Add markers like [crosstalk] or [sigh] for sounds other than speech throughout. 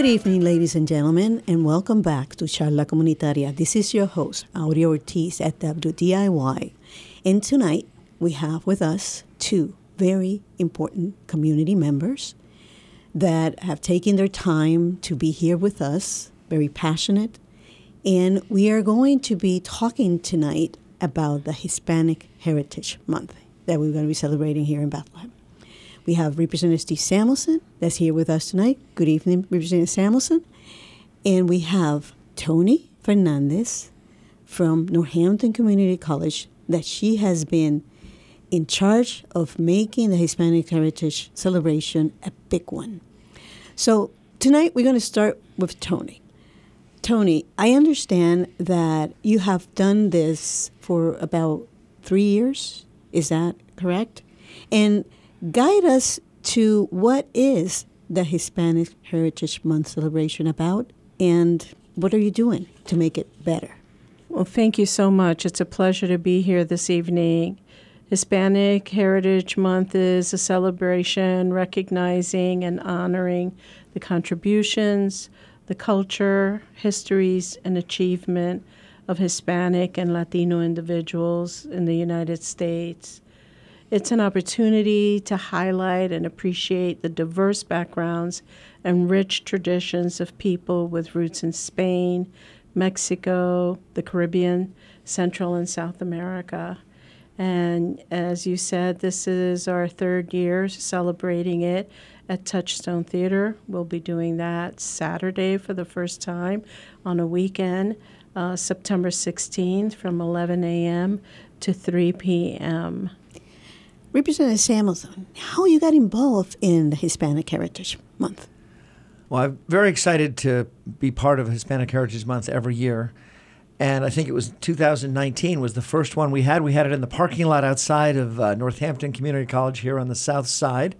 Good evening, ladies and gentlemen, and welcome back to Charla Comunitaria. This is your host, Aurea Ortiz at WDIY. And tonight we have with us two very important community members that have taken their time to be here with us, very passionate. And we are going to be talking tonight about the Hispanic Heritage Month that we're going to be celebrating here in Bethlehem. We have Representative Steve Samuelson that's here with us tonight. Good evening, Representative Samuelson. And we have Toni Fernandez from Northampton Community College that she has been in charge of making the Hispanic Heritage Celebration a big one. So tonight we're going to start with Toni. Toni, I understand that you have done this for about three years. Is that correct? And guide us to what is the Hispanic Heritage Month celebration about and what are you doing to make it better? Well, thank you so much. It's a pleasure to be here this evening. Hispanic Heritage Month is a celebration recognizing and honoring the contributions, the culture, histories, and achievement of Hispanic and Latino individuals in the United States. It's an opportunity to highlight and appreciate the diverse backgrounds and rich traditions of people with roots in Spain, Mexico, the Caribbean, Central and South America. And as you said, this is our third year celebrating it at Touchstone Theater. We'll be doing that Saturday for the first time on a weekend, uh, September 16th from 11 a.m. to 3 p.m. Representative Samuelson, how you got involved in the Hispanic Heritage Month? Well, I'm very excited to be part of Hispanic Heritage Month every year. And I think it was 2019 was the first one we had. We had it in the parking lot outside of uh, Northampton Community College here on the south side.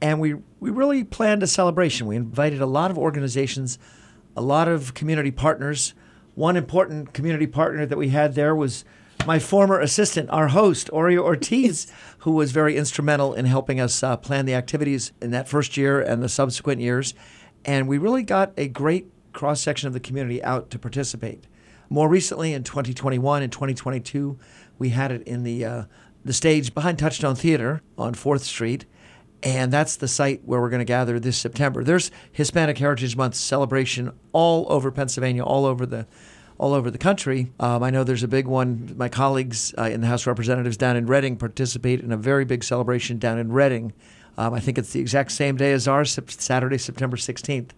And we, we really planned a celebration. We invited a lot of organizations, a lot of community partners. One important community partner that we had there was my former assistant, our host, Aurea Ortiz, [laughs] who was very instrumental in helping us uh, plan the activities in that first year and the subsequent years. And we really got a great cross section of the community out to participate. More recently, in 2021 and 2022, we had it in the uh, the stage behind Touchstone Theater on Fourth Street, and that's the site where we're going to gather this September. There's Hispanic Heritage Month celebration all over Pennsylvania, all over the all over the country. Um, I know there's a big one. My colleagues uh, in the House of Representatives down in Reading participate in a very big celebration down in Reading. Um, I think it's the exact same day as ours, Saturday, September 16th.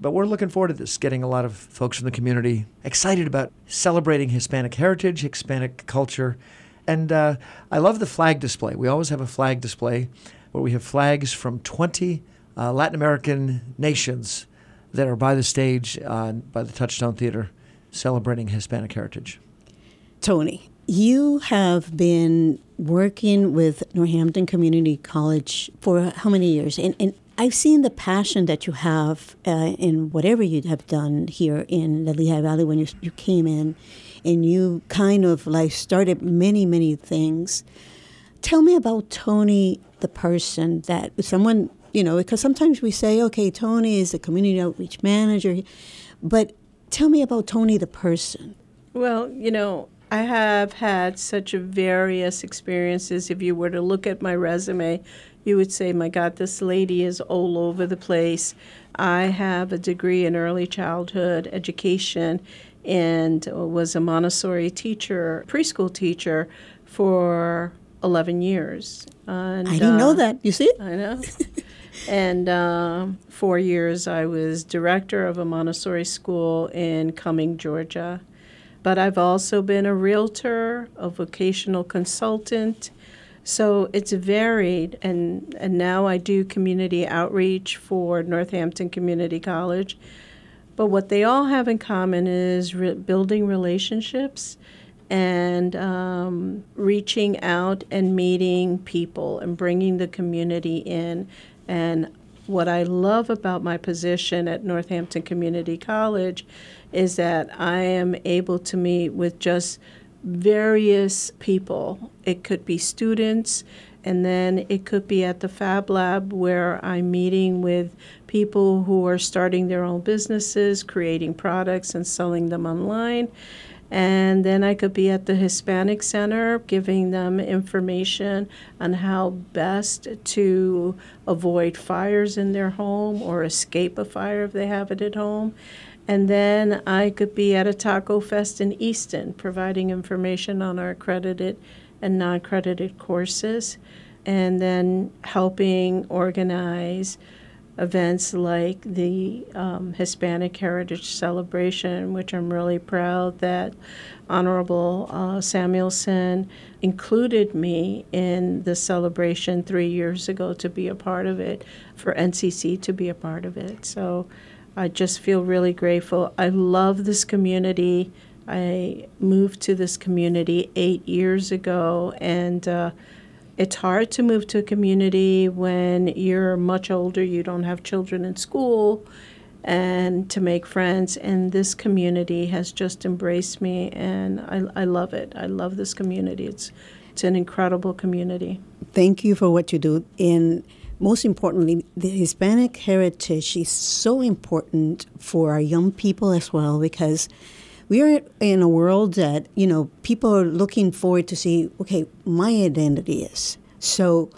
But we're looking forward to this, getting a lot of folks from the community excited about celebrating Hispanic heritage, Hispanic culture. And uh, I love the flag display. We always have a flag display where we have flags from 20 uh, Latin American nations that are by the stage uh, by the Touchstone Theater celebrating Hispanic heritage. Toni, you have been working with Northampton Community College for how many years? And, and I've seen the passion that you have uh, in whatever you have done here in the Lehigh Valley when you, you came in and you kind of like started many, many things. Tell me about Toni, the person that someone, you know, because sometimes we say, okay, Toni is the community outreach manager, but Tell me about Toni the person. Well, you know, I have had such various experiences. If you were to look at my resume, you would say, my God, this lady is all over the place. I have a degree in early childhood education and was a Montessori teacher, preschool teacher for 11 years. And, I didn't uh, know that. You see? It? I know. [laughs] And uh, four years, I was director of a Montessori school in Cumming, Georgia. But I've also been a realtor, a vocational consultant. So it's varied, and, and now I do community outreach for Northampton Community College. But what they all have in common is re- building relationships and um, reaching out and meeting people and bringing the community in and what I love about my position at Northampton Community College is that I am able to meet with just various people. It could be students, and then it could be at the Fab Lab where I'm meeting with people who are starting their own businesses, creating products, and selling them online. And then I could be at the Hispanic Center giving them information on how best to avoid fires in their home or escape a fire if they have it at home. And then I could be at a Taco Fest in Easton providing information on our accredited and non accredited courses. And then helping organize events like the um, Hispanic Heritage Celebration, which I'm really proud that Honorable uh, Samuelson included me in the celebration three years ago to be a part of it, for NCC to be a part of it. So I just feel really grateful. I love this community. I moved to this community eight years ago, and uh, it's hard to move to a community when you're much older, you don't have children in school, and to make friends. And this community has just embraced me, and I, I love it. I love this community. It's, it's an incredible community. Thank you for what you do. And most importantly, the Hispanic heritage is so important for our young people as well because we are in a world that you know people are looking forward to see okay my identity is so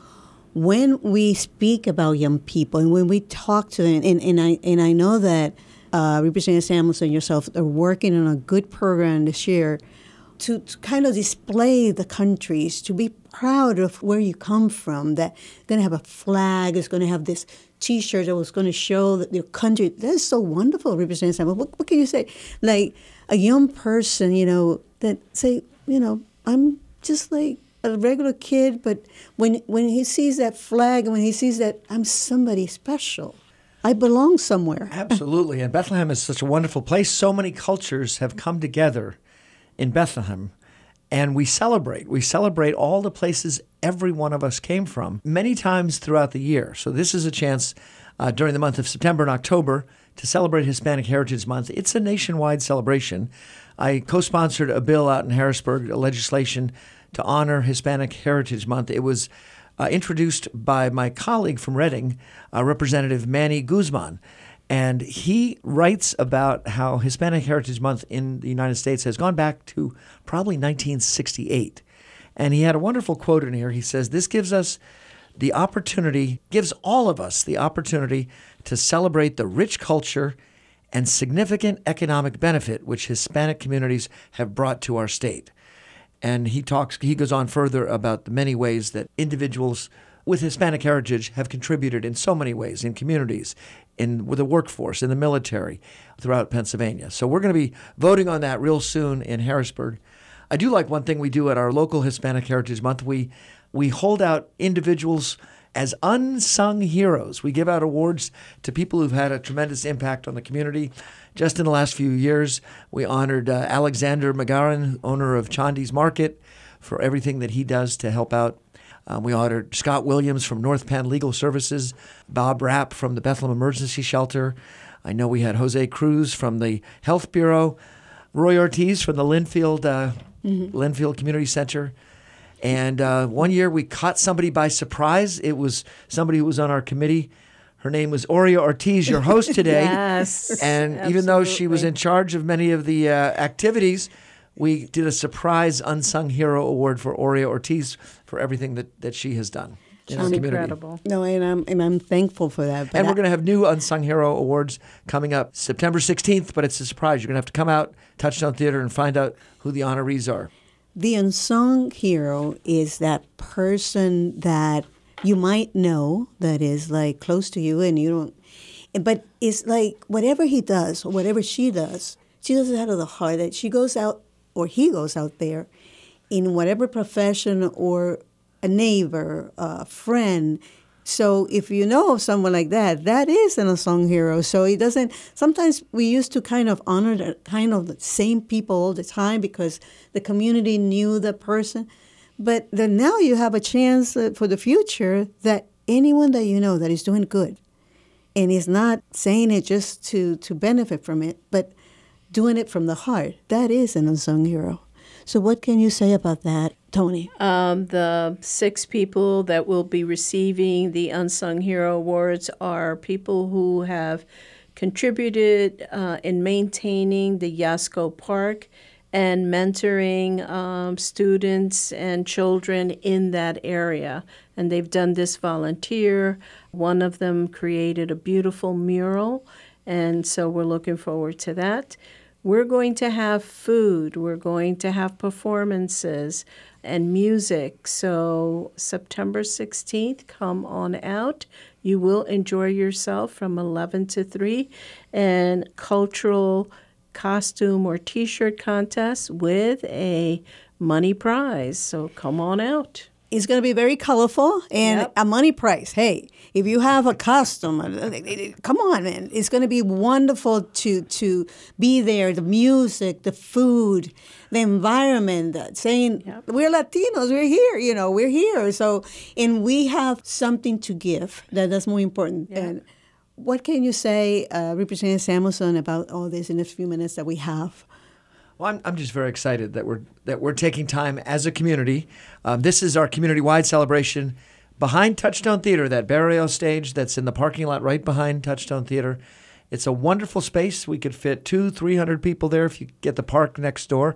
when we speak about young people and when we talk to them and, and i and i know that uh, representative samuelson and yourself are working on a good program this year to, to kind of display the countries, to be proud of where you come from, that going to have a flag, is going to have this T-shirt that was going to show that your country. That's so wonderful, Representative Samuel. What, what can you say? Like a young person, you know, that say, you know, I'm just like a regular kid, but when when he sees that flag and when he sees that I'm somebody special, I belong somewhere. [laughs] Absolutely. And Bethlehem is such a wonderful place. So many cultures have come together in Bethlehem and we celebrate. We celebrate all the places every one of us came from many times throughout the year. So this is a chance uh, during the month of September and October to celebrate Hispanic Heritage Month. It's a nationwide celebration. I co-sponsored a bill out in Harrisburg, legislation to honor Hispanic Heritage Month. It was uh, introduced by my colleague from Reading, uh, Representative Manny Guzman. And he writes about how Hispanic Heritage Month in the United States has gone back to probably 1968. And he had a wonderful quote in here. He says, This gives us the opportunity, gives all of us the opportunity to celebrate the rich culture and significant economic benefit which Hispanic communities have brought to our state. And he talks, he goes on further about the many ways that individuals with Hispanic heritage have contributed in so many ways in communities, in with the workforce, in the military throughout Pennsylvania. So we're going to be voting on that real soon in Harrisburg. I do like one thing we do at our local Hispanic Heritage Month. We we hold out individuals as unsung heroes. We give out awards to people who've had a tremendous impact on the community. Just in the last few years, we honored uh, Alexander Magaran, owner of Chandi's Market, for everything that he does to help out um, we honored Scott Williams from North Penn Legal Services, Bob Rapp from the Bethlehem Emergency Shelter. I know we had Jose Cruz from the Health Bureau, Roy Ortiz from the Lynfield, uh, mm-hmm. Lynfield Community Center. And uh, one year we caught somebody by surprise. It was somebody who was on our committee. Her name was Aurea Ortiz, your host [laughs] today. yes. And absolutely. even though she was in charge of many of the uh, activities, we did a surprise unsung hero award for Aurea Ortiz for everything that, that she has done. In our community. incredible. No, and I'm and I'm thankful for that. and we're going to have new unsung hero awards coming up September 16th, but it's a surprise. You're going to have to come out Touchstone Theater and find out who the honorees are. The unsung hero is that person that you might know that is like close to you and you don't but it's like whatever he does or whatever she does, she does it out of the heart that she goes out or he goes out there in whatever profession or a neighbor, a friend. So if you know of someone like that, that is an unsung hero. So it doesn't. Sometimes we used to kind of honor the kind of the same people all the time because the community knew the person. But then now you have a chance uh, for the future that anyone that you know that is doing good, and is not saying it just to to benefit from it, but doing it from the heart. That is an unsung hero. So, what can you say about that, Toni? Um, the six people that will be receiving the Unsung Hero Awards are people who have contributed uh, in maintaining the Yosko Park and mentoring um, students and children in that area. And they've done this volunteer. One of them created a beautiful mural, and so we're looking forward to that. We're going to have food, we're going to have performances and music. So, September 16th, come on out. You will enjoy yourself from 11 to 3 and cultural costume or t shirt contest with a money prize. So, come on out. It's going to be very colorful and Yep. a money price. Hey, if you have a costume, uh, come on, man! It's going to be wonderful to to be there. The music, the food, the environment. Saying Yep. we're Latinos, we're here. You know, we're here. So, and we have something to give. That that's more important. And what can you say, uh, Representative Samuelson, about all this in the few minutes that we have? Well, I'm, I'm just very excited that we're that we're taking time as a community. Um, this is our community-wide celebration behind Touchstone Theater, that burial stage that's in the parking lot right behind Touchstone Theater. It's a wonderful space. We could fit two, three hundred people there if you get the park next door.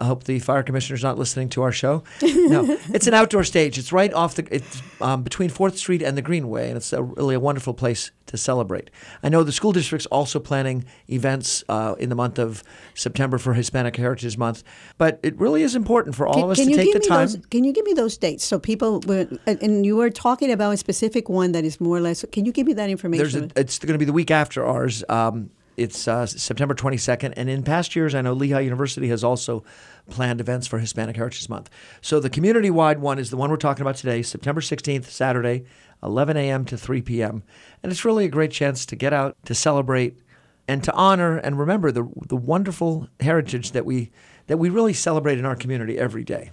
I hope the fire commissioner's not listening to our show. No, [laughs] it's an outdoor stage. It's right off the. It's um, between Fourth Street and the Greenway, and it's a, really a wonderful place to celebrate. I know the school district's also planning events uh, in the month of September for Hispanic Heritage Month, but it really is important for all of us to take the me time. Those, can you give me those dates so people? Will, and, you were talking about a specific one that is more or less. Can you give me that information? There's a, it's going to be the week after ours. Um, it's uh, September 22nd, and in past years, I know Lehigh University has also planned events for Hispanic Heritage Month. So the community-wide one is the one we're talking about today, September 16th, Saturday, 11 a.m. to 3 p.m. And it's really a great chance to get out to celebrate and to honor and remember the the wonderful heritage that we that we really celebrate in our community every day.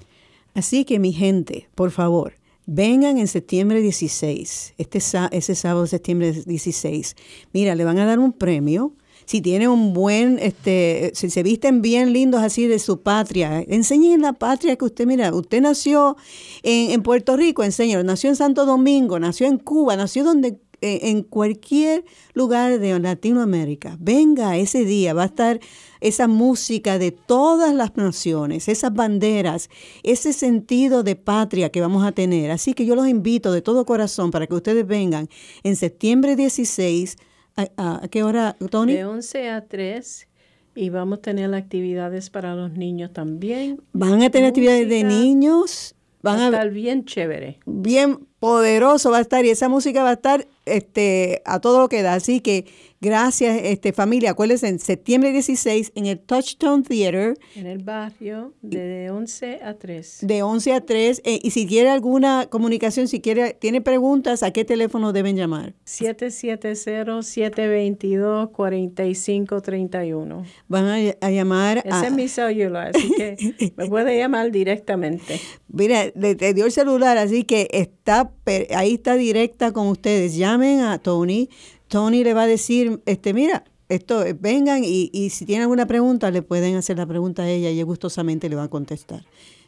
Así que mi gente, por favor, vengan en septiembre 16, este ese sábado septiembre 16. Mira, le van a dar un premio. Si tienen un buen, este, si se visten bien lindos así de su patria, enseñen la patria que usted, mira, usted nació en, Puerto Rico, enséñalo, nació en Santo Domingo, nació en Cuba, nació donde eh, en cualquier lugar de Latinoamérica. Venga ese día, va a estar esa música de todas las naciones, esas banderas, ese sentido de patria que vamos a tener. Así que yo los invito de todo corazón para que ustedes vengan en septiembre 16. ¿A, a- qué hora, Tony? De 11 a 3 y vamos a tener actividades para los niños también. Van a tener actividades de música. niños, van Va a estar bien chévere. bien poderoso va a estar y esa música va a estar este, a todo lo que da. Así que gracias, este, familia. Acuérdense, en septiembre 16 en el Touchstone Theater En el barrio de 11 a 3. de 11 a 3. eh, y si quiere alguna comunicación, si quiere, tiene preguntas, ¿a qué teléfono deben llamar? 770-722-4531. Van a, a llamar a... Ese es mi celular, así que me [laughs] puede llamar directamente. Mira, le, le dio el celular, así que está ahí está directa con ustedes. Llamen a Tony. Tony le va a decir, este, mira, esto, eh, vengan y, y si tienen alguna pregunta, le pueden hacer la pregunta a ella y ella gustosamente le va a contestar.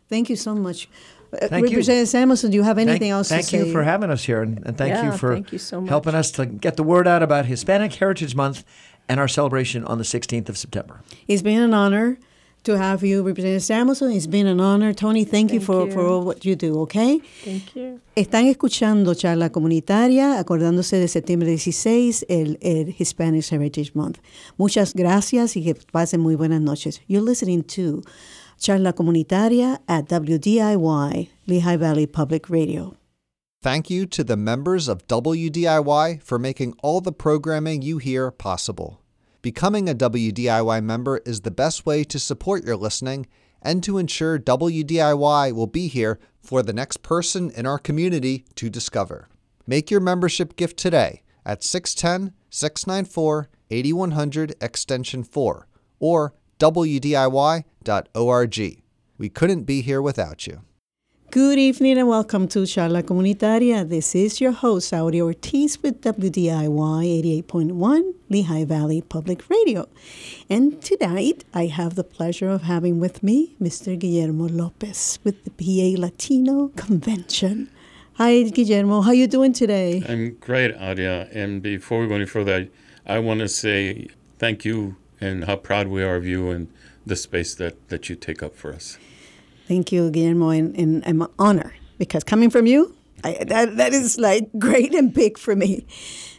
Thank you so much. Uh, Thank you. Representative Samuelson, do you have anything thank, else thank to say? you for having us here, and, and thank Yeah, you for thank you so much. helping us to get the word out about Hispanic Heritage Month and our celebration on the 16th of September. It's been an honor to have you, Representative Samuelson. It's been an honor. Toni, thank, you for, you. for all what you do, okay? Thank you. Están escuchando charla comunitaria, acordándose de septiembre 16, el, el Hispanic Heritage Month. Muchas gracias y que pasen muy buenas noches. You're listening to charla comunitaria at WDIY, Lehigh Valley Public Radio. Thank you to the members of WDIY for making all the programming you hear possible. Becoming a WDIY member is the best way to support your listening and to ensure WDIY will be here for the next person in our community to discover. Make your membership gift today at 610 694 8100 Extension 4 or WDIY.org. We couldn't be here without you. Good evening and welcome to Charla Comunitaria. This is your host, Aurea Ortiz with WDIY 88.1 Lehigh Valley Public Radio. And tonight I have the pleasure of having with me Mr. Guillermo Lopez with the PA Latino Convention. Hi, Guillermo. How are you doing today? I'm great, Aurea. And before we go any further, I, I want to say thank you and how proud we are of you and the space that, that you take up for us. Thank you, Guillermo, and, and I'm an honor because coming from you, I, that, that is like [laughs] great and big for me.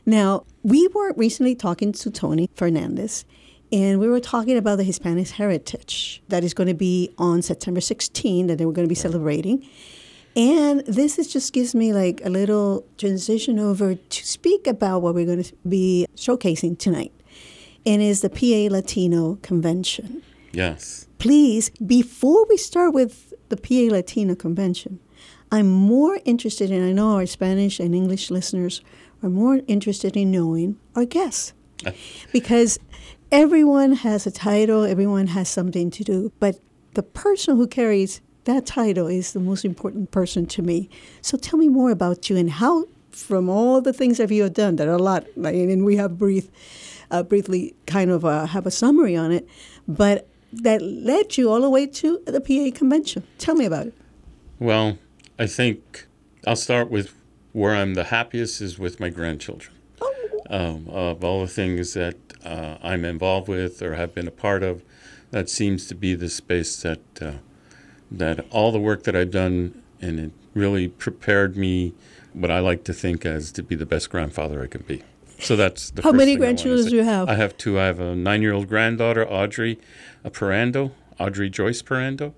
Now, we were recently talking to Toni Fernandez, and we were talking about the Hispanic heritage that is going to be on September 16, that we're going to be celebrating. And this is just gives me like a little transition over to speak about what we're going to be showcasing tonight, and is the PA Latino Convention. Yes. Please, before we start with the PA Latina Convention, I'm more interested in, I know our Spanish and English listeners are more interested in knowing our guests. because everyone has a title, everyone has something to do, but the person who carries that title is the most important person to me. So tell me more about you and how, from all the things that you have done, that are a lot, and we have brief, uh, briefly kind of uh, have a summary on it, but that led you all the way to the PA convention. Tell me about it. Well, I think I'll start with where I'm the happiest is with my grandchildren. Um, of all the things that uh, I'm involved with or have been a part of, that seems to be the space that uh, that all the work that I've done and it really prepared me what I like to think as to be the best grandfather I can be. So that's the How many thing I wanna grandchildren do you have? I have two. I have a nine-year-old granddaughter, Audrey uh, Perando, Audrey Joyce Perando,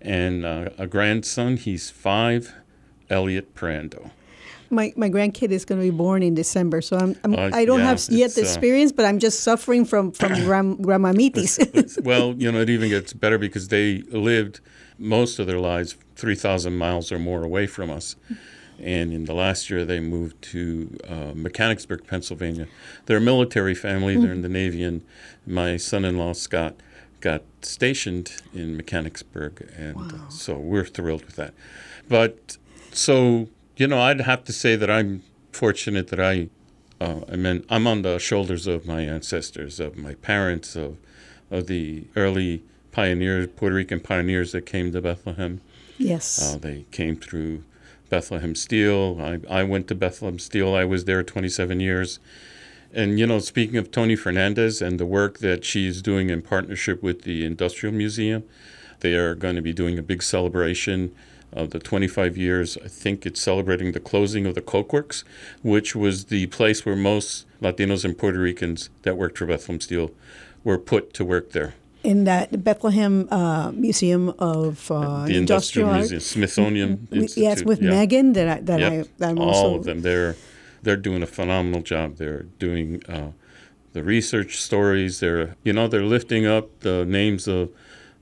and uh, a grandson. He's five, Elliot Perando. My, my grandkid is going to be born in December, so I'm, I'm Uh, I don't yeah, have yet the uh, experience, but I'm just suffering from from [coughs] gram, grandmamitis. [laughs] Well, you know, it even gets better because they lived most of their lives 3,000 miles or more away from us. And in the last year, they moved to uh, Mechanicsburg, Pennsylvania. They're a military family, they're in the Navy, and my son in law, Scott, got stationed in Mechanicsburg. And uh, so we're thrilled with that. But so, you know, I'd have to say that I'm fortunate that I uh, I mean, I'm on the shoulders of my ancestors, of my parents, of of the early pioneers, Puerto Rican pioneers that came to Bethlehem. yes. Uh, they came through Bethlehem Steel. I, I went to Bethlehem Steel. I was there 27 years. And, you know, speaking of Toni Fernandez and the work that she's doing in partnership with the Industrial Museum, they are going to be doing a big celebration of the 25 years. I think it's celebrating the closing of the Coke Works, which was the place where most Latinos and Puerto Ricans that worked for Bethlehem Steel were put to work there. In that Bethlehem uh, Museum of uh, the Industrial Art. Museum, Smithsonian We- Institute. yes, with yeah. Megan that I, that Yep. I that I'm all also of them. They're they're doing a phenomenal job. They're doing uh, the research stories. They're you know they're lifting up the names of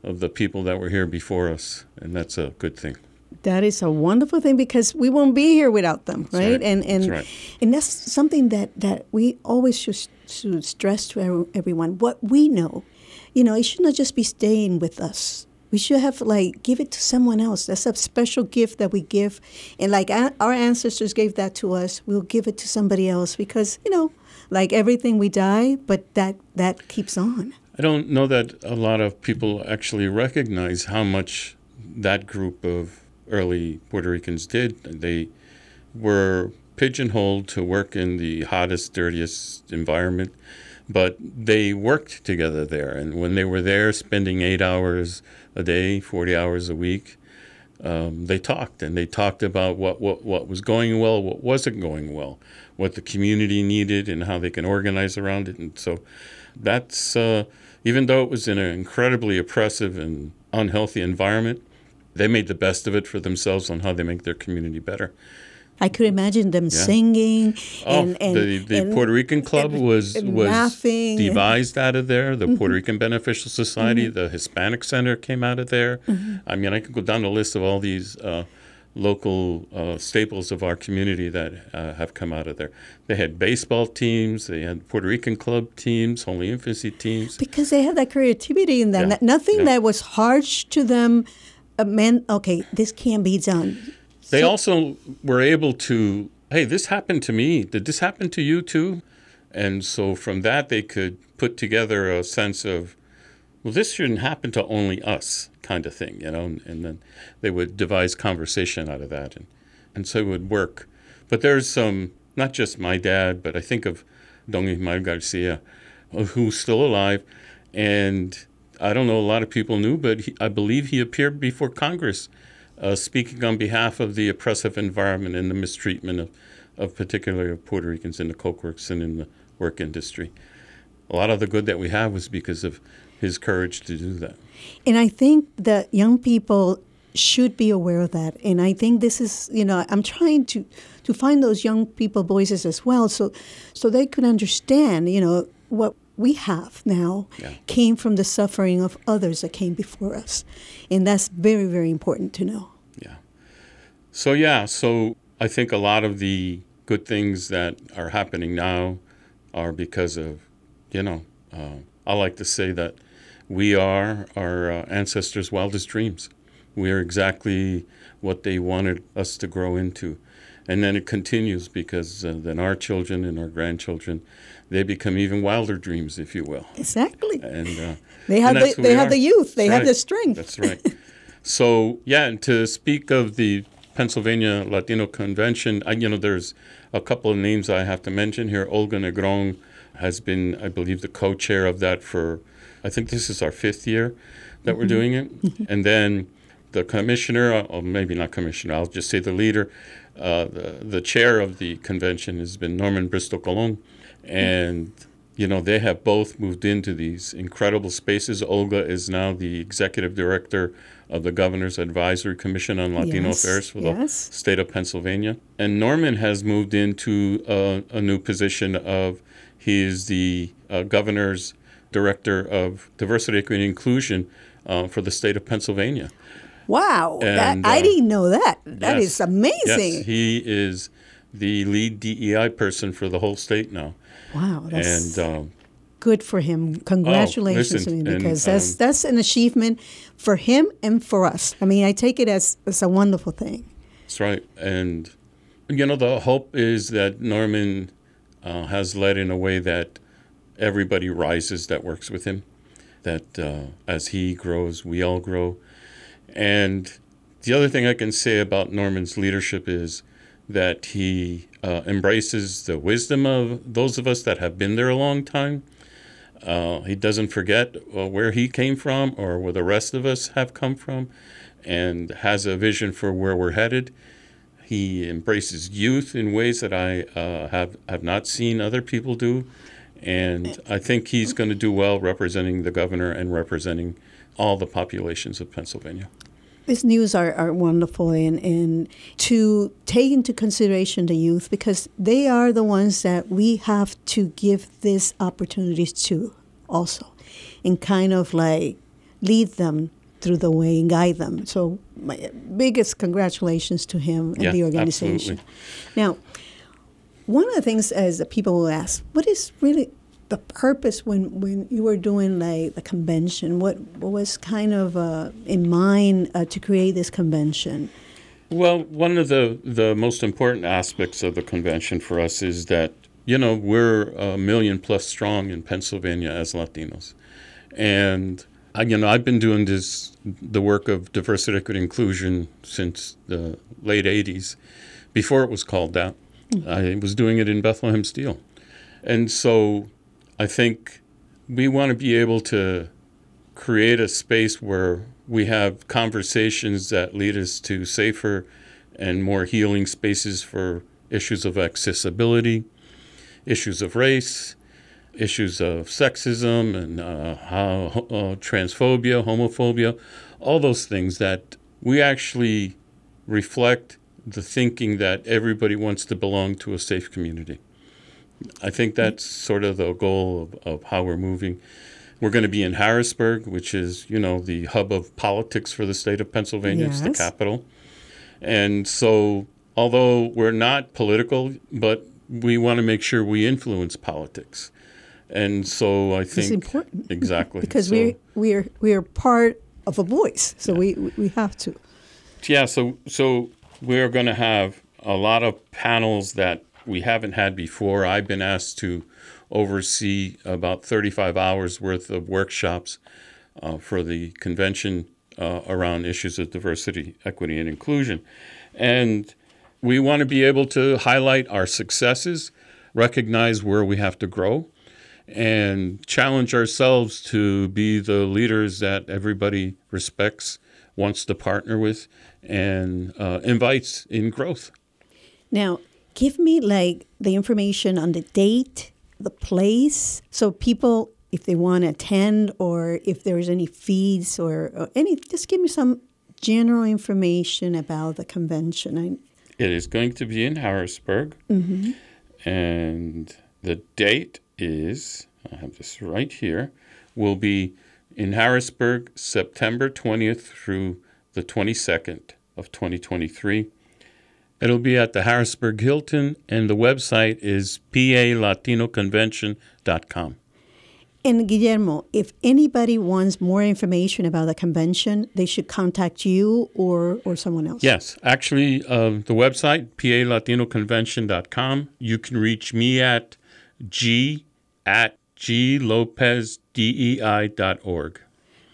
of the people that were here before us, and that's a good thing. That is a wonderful thing because we won't be here without them, right? right. And and That's right. and that's something that that we always should, should stress to everyone. What we know, you know, it should not just be staying with us. We should have like give it to someone else. That's a special gift that we give, and like our ancestors gave that to us, we'll give it to somebody else because you know, like everything, we die, but that that keeps on. I don't know that a lot of people actually recognize how much that group of early Puerto Ricans did. They were pigeonholed to work in the hottest, dirtiest environment, but they worked together there. And when they were there, spending eight hours a day, 40 hours a week, um, they talked and they talked about what, what, what was going well, what wasn't going well, what the community needed, and how they can organize around it. And so that's, uh, even though it was in an incredibly oppressive and unhealthy environment, they made the best of it for themselves on how they make their community better. I could imagine them singing Oh, and, and the, the and- Puerto Rican Club and- was and was. Mm-hmm. devised out of there. The Puerto Rican Beneficial Society, the Hispanic Center came out of there. Mm-hmm. I mean, I could go down the list of all these uh, local uh, staples of our community that uh, have come out of there. They had baseball teams, they had Puerto Rican club teams, Holy Infancy teams. because they had that creativity in them. Yeah, that Nothing yeah. that was harsh to them meant okay, this can be done. They So- also were able to, hey, this happened to me. Did this happen to you too? And so from that, they could put together a sense of, well, this shouldn't happen to only us, kind of thing, you know. And, and then they would devise conversation out of that, and and so it would work. But there's some, not just my dad, but I think of Don Ismael Garcia, uh, who's still alive, and I don't know a lot of people knew, but he, I believe he appeared before Congress uh, speaking on behalf of the oppressive environment and the mistreatment of, of particularly of Puerto Ricans in the coke works and in the work industry. A lot of the good that we have was because of his courage to do that. And I think that young people should be aware of that. And I think this is, you know, I'm trying to to find those young people voices as well, so so they could understand, you know, what we have now Yeah. came from the suffering of others that came before us, and that's very very important to know. Yeah. So yeah, so I think a lot of the good things that are happening now are because of, you know, uh, I like to say that we are our uh, ancestors' wildest dreams. We are exactly what they wanted us to grow into. And then it continues because uh, then our children and our grandchildren, they become even wilder dreams, if you will. Exactly. And uh, They have and the they have are. the youth. They That's have the strength. That's right. so yeah, and to speak of the Pennsylvania Latino Convention, I, you know, there's a couple of names I have to mention here. Olga Negron has been, I believe, the co-chair of that for, I think this is our fifth year that we're doing it, [laughs] and then the commissioner, or maybe not commissioner, I'll just say the leader, uh, the the chair of the convention has been Norman Bristol Colon, and you know they have both moved into these incredible spaces. Olga is now the executive director of the Governor's Advisory Commission on Latino Yes, Affairs for yes. the state of Pennsylvania, and Norman has moved into a, a new position of he is the uh, governor's director of diversity, equity, and inclusion uh, for the state of Pennsylvania. Wow, And, that, I uh, didn't know that. That Yes. is amazing. Yes, he is the lead DEI person for the whole state now. wow, that's and um, good for him. Congratulations listen, to him and, because that's um, that's an achievement for him and for us. I mean, I take it as as a wonderful thing. that's right. And you know, the hope is that Norman uh, has led in a way that everybody rises that works with him. That uh, as he grows, we all grow. And the other thing I can say about Norman's leadership is that he uh, embraces the wisdom of those of us that have been there a long time. Uh, he doesn't forget uh, where he came from or where the rest of us have come from and has a vision for where we're headed. He embraces youth in ways that I uh, have, have not seen other people do. And I think he's going to do well representing the governor and representing all the populations of Pennsylvania. These news are, are wonderful and, and to take into consideration the youth because they are the ones that we have to give these opportunities to also and kind of like lead them through the way and guide them. So my biggest congratulations to him and Yeah, the organization. absolutely. Now, one of the things as the people will ask, what is really the purpose when, when you were doing like the convention? What, what was kind of uh, in mind uh, to create this convention? Well, one of the, the most important aspects of the convention for us is that, you know, we're a million plus strong in Pennsylvania as Latinos. And, I, you know, I've been doing this, the work of diversity, equity, inclusion since the late 80s, before it was called that. I was doing it in Bethlehem Steel. And so I think we want to be able to create a space where we have conversations that lead us to safer and more healing spaces for issues of accessibility, issues of race, issues of sexism and uh, how uh, transphobia, homophobia, all those things that we actually reflect the thinking that everybody wants to belong to a safe community. I think that's sort of the goal of, of how we're moving. We're going to be in Harrisburg, which is, you know, the hub of politics for the state of Pennsylvania. It's the capital. And so, although we're not political, but we want to make sure we influence politics. And so I think It's important [laughs] exactly because So- we we're we're part of a voice. So we we have to. Yeah, so so we're going to have a lot of panels that we haven't had before. I've been asked to oversee about 35 hours worth of workshops uh, for the convention uh, around issues of diversity, equity, and inclusion. And we want to be able to highlight our successes, recognize where we have to grow, and challenge ourselves to be the leaders that everybody respects, wants to partner with, and uh, invites in growth. Now, give me like the information on the date, the place, so people, if they want to attend, or if there's any fees or, or any, just give me some general information about the convention. I, It is going to be in Harrisburg, mm-hmm. and the date is I have this right here. Will be in Harrisburg, September 20th through the 22nd of 2023. It'll be at the Harrisburg Hilton, and the website is palatinoconvention.com. And Guillermo, if anybody wants more information about the convention, they should contact you or, or someone else. Yes, actually, uh, the website, palatinoconvention.com. You can reach me at g at glopez.dei.org.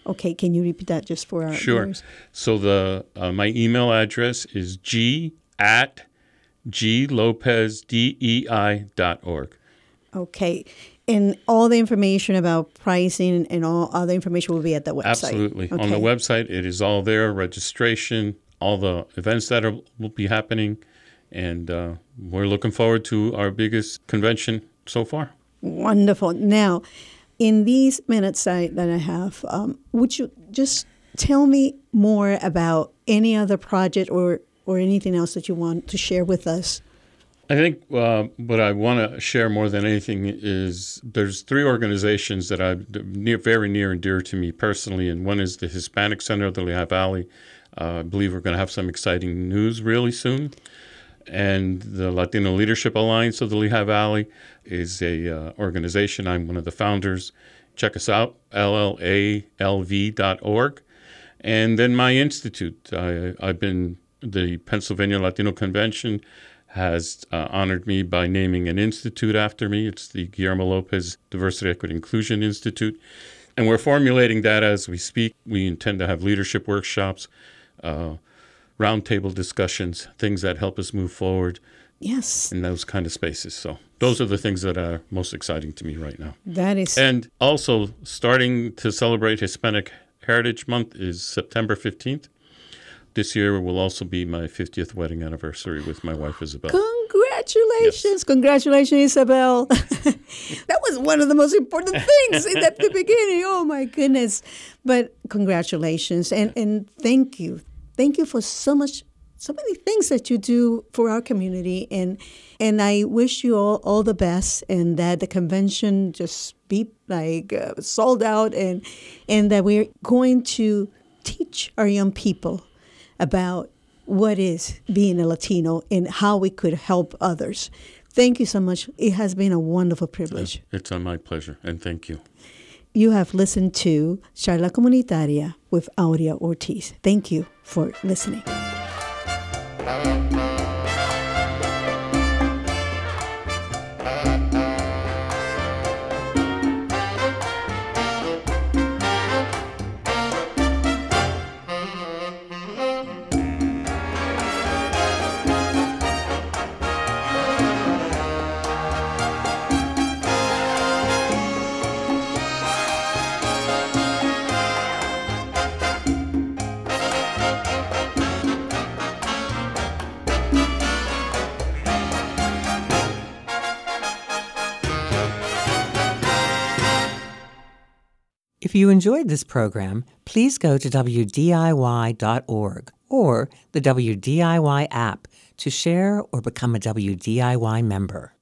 Okay, can you repeat that just for our Sure. viewers? So the uh, my email address is g at glopezdei.org. Okay. And all the information about pricing and all other information will be at the website. Absolutely. On the website, it is all there registration, all the events that are, will be happening. And uh, we're looking forward to our biggest convention so far. Wonderful. Now, in these minutes I, that I have, um, would you just tell me more about any other project or, or anything else that you want to share with us? I think uh, what I want to share more than anything is there's three organizations that are near, very near and dear to me personally, and one is the Hispanic Center of the Lehigh Valley. Uh, I believe we're going to have some exciting news really soon. And the Latino Leadership Alliance of the Lehigh Valley is a uh, organization. I'm one of the founders. Check us out, llalv.org. And then my institute. I, I've been the Pennsylvania Latino Convention has uh, honored me by naming an institute after me. It's the Guillermo Lopez Diversity, Equity, Inclusion Institute. And we're formulating that as we speak. We intend to have leadership workshops, uh, roundtable discussions, things that help us move forward Yes, in those kind of spaces. So those are the things that are most exciting to me right now. that is And also, starting to celebrate Hispanic Heritage Month is September 15th. This year will also be my 50th wedding anniversary with my wife Isabel. Congratulations. Congratulations, Isabel. [laughs] that was one of the most important [laughs] things at the beginning. Oh my goodness. But congratulations and, and thank you. Thank you for so much so many things that you do for our community and and I wish you all all the best and that the convention just be like uh, sold out and and that we're going to teach our young people about what is being a Latino and how we could help others. Thank you so much. It has been a wonderful privilege. Uh, it's on my pleasure, and thank you. You have listened to Charla Comunitaria with Aurea Ortiz. Thank you for listening. You enjoyed this program, please go to WDIY.org or the WDIY app to share or become a WDIY member.